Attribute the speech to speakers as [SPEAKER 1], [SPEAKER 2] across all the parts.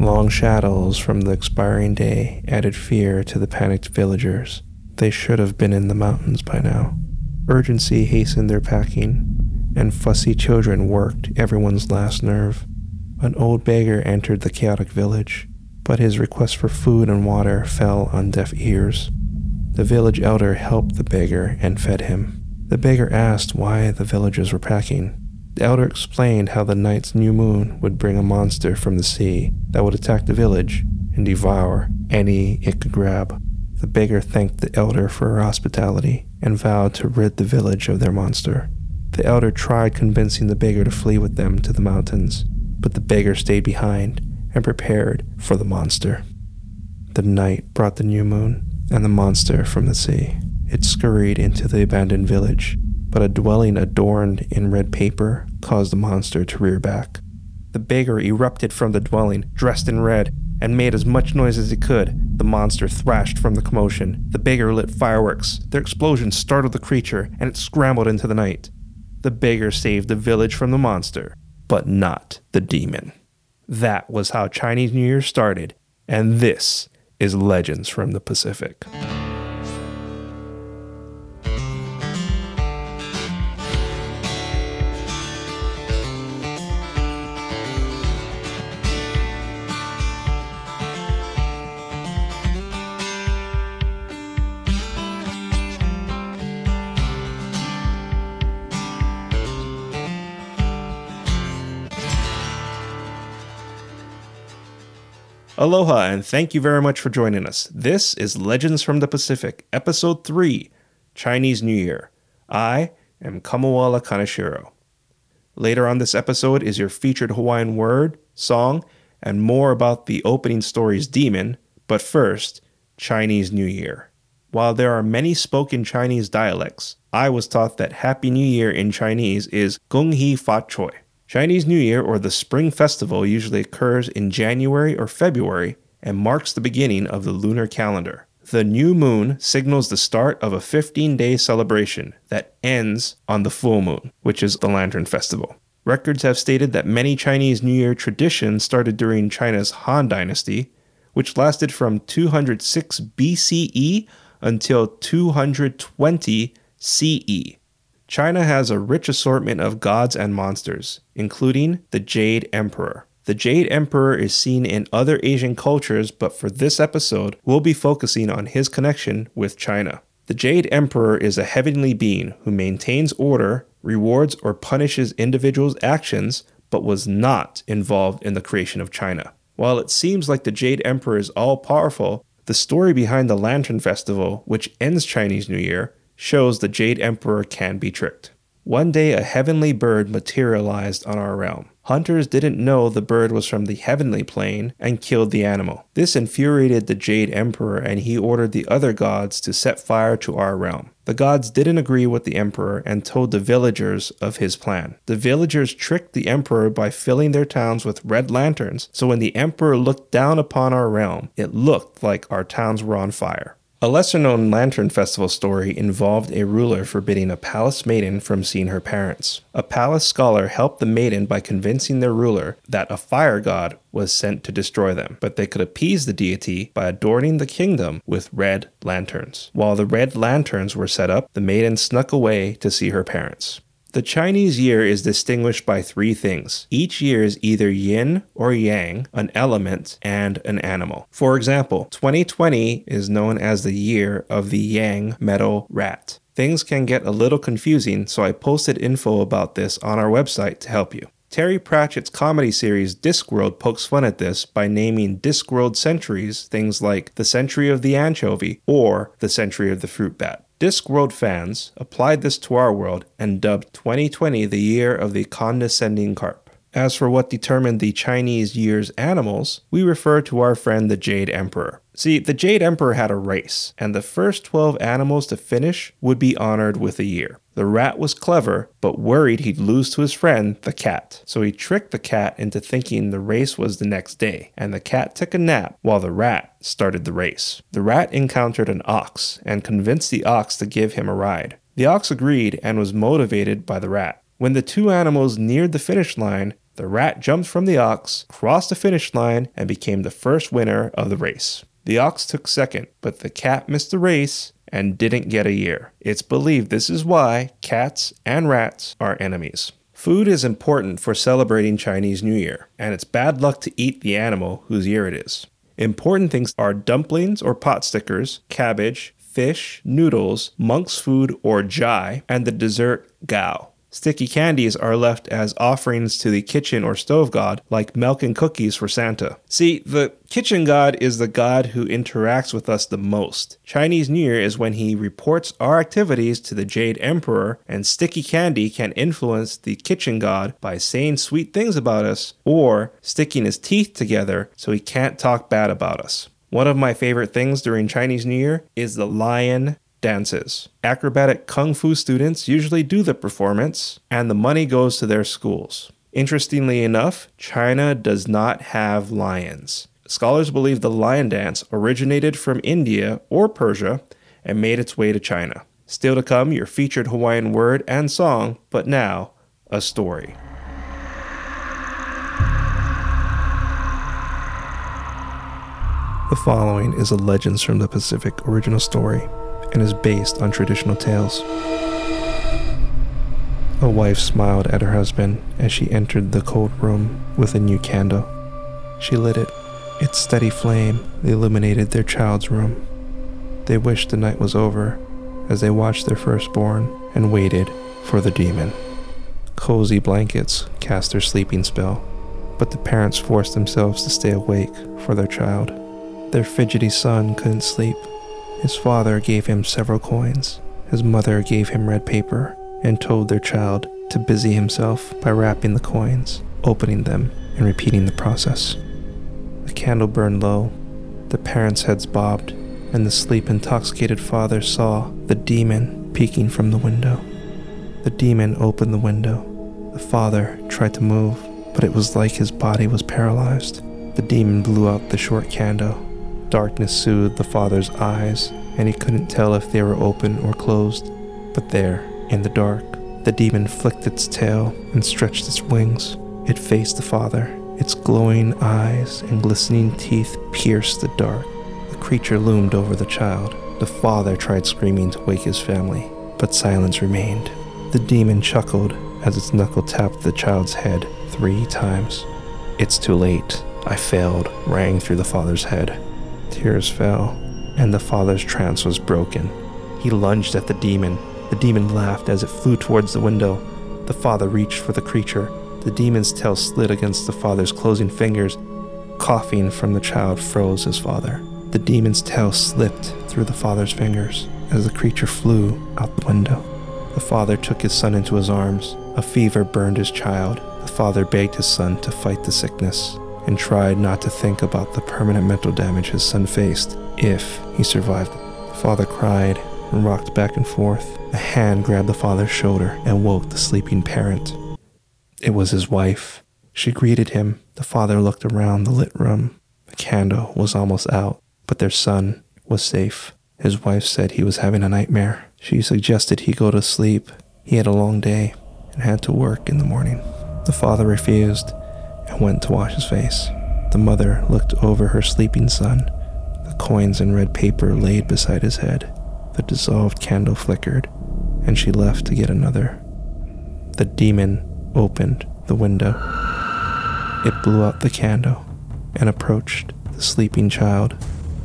[SPEAKER 1] Long shadows from the expiring day added fear to the panicked villagers. They should have been in the mountains by now. Urgency hastened their packing, and fussy children worked everyone's last nerve. An old beggar entered the chaotic village, but his request for food and water fell on deaf ears. The village elder helped the beggar and fed him. The beggar asked why the villagers were packing. The elder explained how the night's new moon would bring a monster from the sea that would attack the village and devour any it could grab. The beggar thanked the elder for her hospitality and vowed to rid the village of their monster. The elder tried convincing the beggar to flee with them to the mountains, but the beggar stayed behind and prepared for the monster. The night brought the new moon and the monster from the sea. It scurried into the abandoned village, but a dwelling adorned in red paper caused the monster to rear back. The beggar erupted from the dwelling, dressed in red, and made as much noise as he could. The monster thrashed from the commotion. The beggar lit fireworks. Their explosion startled the creature, and it scrambled into the night. The beggar saved the village from the monster, but not the demon. That was how Chinese New Year started, and this is Legends from the Pacific. Aloha, and thank you very much for joining us. This is Legends from the Pacific, Episode 3 Chinese New Year. I am Kamuela Kaneshiro. Later on this episode is your featured Hawaiian word, song, and more about the opening story's demon, but first, Chinese New Year. While there are many spoken Chinese dialects, I was taught that Happy New Year in Chinese is Gong Hi Fa Choi. Chinese New Year or the Spring Festival usually occurs in January or February and marks the beginning of the lunar calendar. The new moon signals the start of a 15 day celebration that ends on the full moon, which is the Lantern Festival. Records have stated that many Chinese New Year traditions started during China's Han Dynasty, which lasted from 206 BCE until 220 CE. China has a rich assortment of gods and monsters, including the Jade Emperor. The Jade Emperor is seen in other Asian cultures, but for this episode, we'll be focusing on his connection with China. The Jade Emperor is a heavenly being who maintains order, rewards or punishes individuals' actions, but was not involved in the creation of China. While it seems like the Jade Emperor is all powerful, the story behind the Lantern Festival, which ends Chinese New Year, shows the Jade Emperor can be tricked. One day, a heavenly bird materialized on our realm. Hunters didn't know the bird was from the heavenly plane and killed the animal. This infuriated the Jade Emperor and he ordered the other gods to set fire to our realm. The gods didn't agree with the emperor and told the villagers of his plan. The villagers tricked the emperor by filling their towns with red lanterns, so when the emperor looked down upon our realm, it looked like our towns were on fire. A lesser known Lantern Festival story involved a ruler forbidding a palace maiden from seeing her parents. A palace scholar helped the maiden by convincing their ruler that a fire god was sent to destroy them, but they could appease the deity by adorning the kingdom with red lanterns. While the red lanterns were set up, the maiden snuck away to see her parents. The Chinese year is distinguished by three things. Each year is either yin or yang, an element, and an animal. For example, 2020 is known as the year of the yang metal rat. Things can get a little confusing, so I posted info about this on our website to help you. Terry Pratchett's comedy series Discworld pokes fun at this by naming Discworld centuries things like the century of the anchovy or the century of the fruit bat. Discworld fans applied this to our world and dubbed 2020 the year of the condescending carp. As for what determined the Chinese year's animals, we refer to our friend the Jade Emperor. See, the Jade Emperor had a race, and the first 12 animals to finish would be honored with a year. The rat was clever, but worried he'd lose to his friend, the cat. So he tricked the cat into thinking the race was the next day, and the cat took a nap while the rat started the race. The rat encountered an ox and convinced the ox to give him a ride. The ox agreed and was motivated by the rat. When the two animals neared the finish line, The rat jumped from the ox, crossed the finish line, and became the first winner of the race. The ox took second, but the cat missed the race and didn't get a year. It's believed this is why cats and rats are enemies. Food is important for celebrating Chinese New Year, and it's bad luck to eat the animal whose year it is. Important things are dumplings or pot stickers, cabbage, fish, noodles, monk's food or jai, and the dessert gao. Sticky candies are left as offerings to the kitchen or stove god, like milk and cookies for Santa. See, the kitchen god is the god who interacts with us the most. Chinese New Year is when he reports our activities to the Jade Emperor, and sticky candy can influence the kitchen god by saying sweet things about us or sticking his teeth together so he can't talk bad about us. One of my favorite things during Chinese New Year is the lion dances. Acrobatic kung fu students usually do the performance, and the money goes to their schools. Interestingly enough, China does not have lions. Scholars believe the lion dance originated from India or Persia and made its way to China. Still to come, your featured Hawaiian word and song, but now, a story. The following is a Legends from the Pacific original story and is based on traditional tales. A wife smiled at her husband as she entered the cold room with a new candle. She lit it. Its steady flame illuminated their child's room. They wished the night was over as they watched their firstborn and waited for the demon. Cozy blankets cast their sleeping spell, but the parents forced themselves to stay awake for their child. Their fidgety son couldn't sleep his father gave him several coins. His mother gave him red paper and told their child to busy himself by wrapping the coins, opening them, and repeating the process. The candle burned low, the parents' heads bobbed, and the sleep intoxicated father saw the demon peeking from the window. The demon opened the window. The father tried to move, but it was like his body was paralyzed. The demon blew out the short candle Darkness soothed the father's eyes, and he couldn't tell if they were open or closed. But there, in the dark, the demon flicked its tail and stretched its wings. It faced the father. Its glowing eyes and glistening teeth pierced the dark. The creature loomed over the child. The father tried screaming to wake his family, but silence remained. The demon chuckled as its knuckle tapped the child's head three times. It's too late. I failed, rang through the father's head. Tears fell, and the father's trance was broken. He lunged at the demon. The demon laughed as it flew towards the window. The father reached for the creature. The demon's tail slid against the father's closing fingers. Coughing from the child froze his father. The demon's tail slipped through the father's fingers as the creature flew out the window. The father took his son into his arms. A fever burned his child. The father begged his son to fight the sickness and tried not to think about the permanent mental damage his son faced if he survived. The father cried and rocked back and forth. A hand grabbed the father's shoulder and woke the sleeping parent. It was his wife. She greeted him. The father looked around the lit room. The candle was almost out, but their son was safe. His wife said he was having a nightmare. She suggested he go to sleep. He had a long day and had to work in the morning. The father refused and went to wash his face. The mother looked over her sleeping son, the coins and red paper laid beside his head. The dissolved candle flickered, and she left to get another. The demon opened the window. It blew out the candle and approached the sleeping child.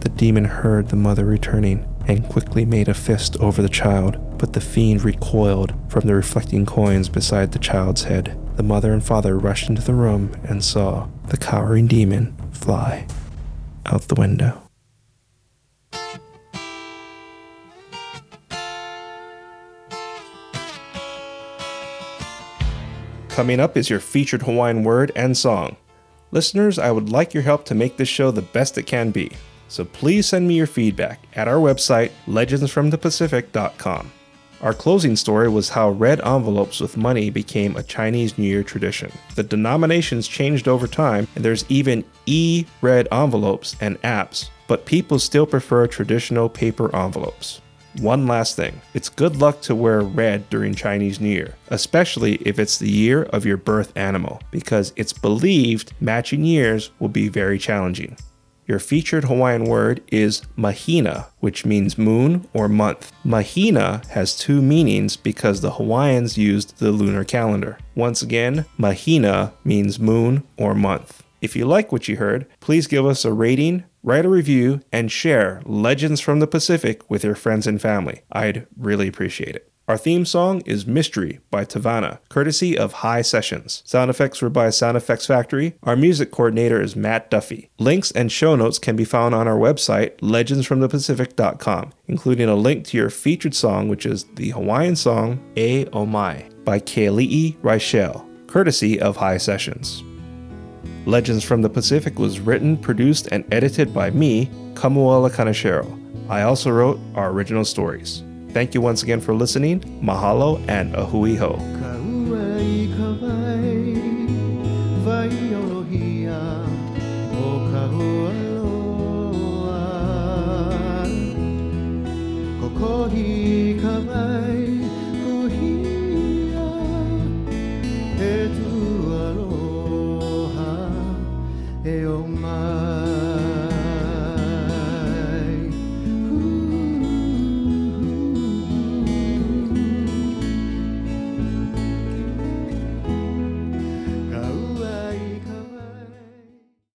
[SPEAKER 1] The demon heard the mother returning and quickly made a fist over the child, but the fiend recoiled from the reflecting coins beside the child's head. The mother and father rushed into the room and saw the cowering demon fly out the window. Coming up is your featured Hawaiian word and song. Listeners, I would like your help to make this show the best it can be. So please send me your feedback at our website, legendsfromthepacific.com. Our closing story was how red envelopes with money became a Chinese New Year tradition. The denominations changed over time, and there's even e red envelopes and apps, but people still prefer traditional paper envelopes. one last thing. It's good luck to wear red during Chinese New Year, especially if it's the year of your birth animal, because it's believed matching years will be very challenging. Your featured Hawaiian word is mahina, which means moon or month. Mahina has two meanings because the Hawaiians used the lunar calendar. Once again, mahina means moon or month. If you like what you heard, please give us a rating, write a review, and share Legends from the Pacific with your friends and family. I'd really appreciate it. Our theme song is Mystery by Tavana, courtesy of High Sessions. Sound effects were by Sound Effects Factory. Our music coordinator is Matt Duffy. Links and show notes can be found on our website, legendsfromthepacific.com, including a link to your featured song, which is the Hawaiian song A O Mai by Keali'i Reichel, courtesy of High Sessions. Legends from the Pacific was written, produced, and edited by me, Kamuela Kaneshiro. I also wrote our original stories. Thank you once again for listening. Mahalo and a hui hou.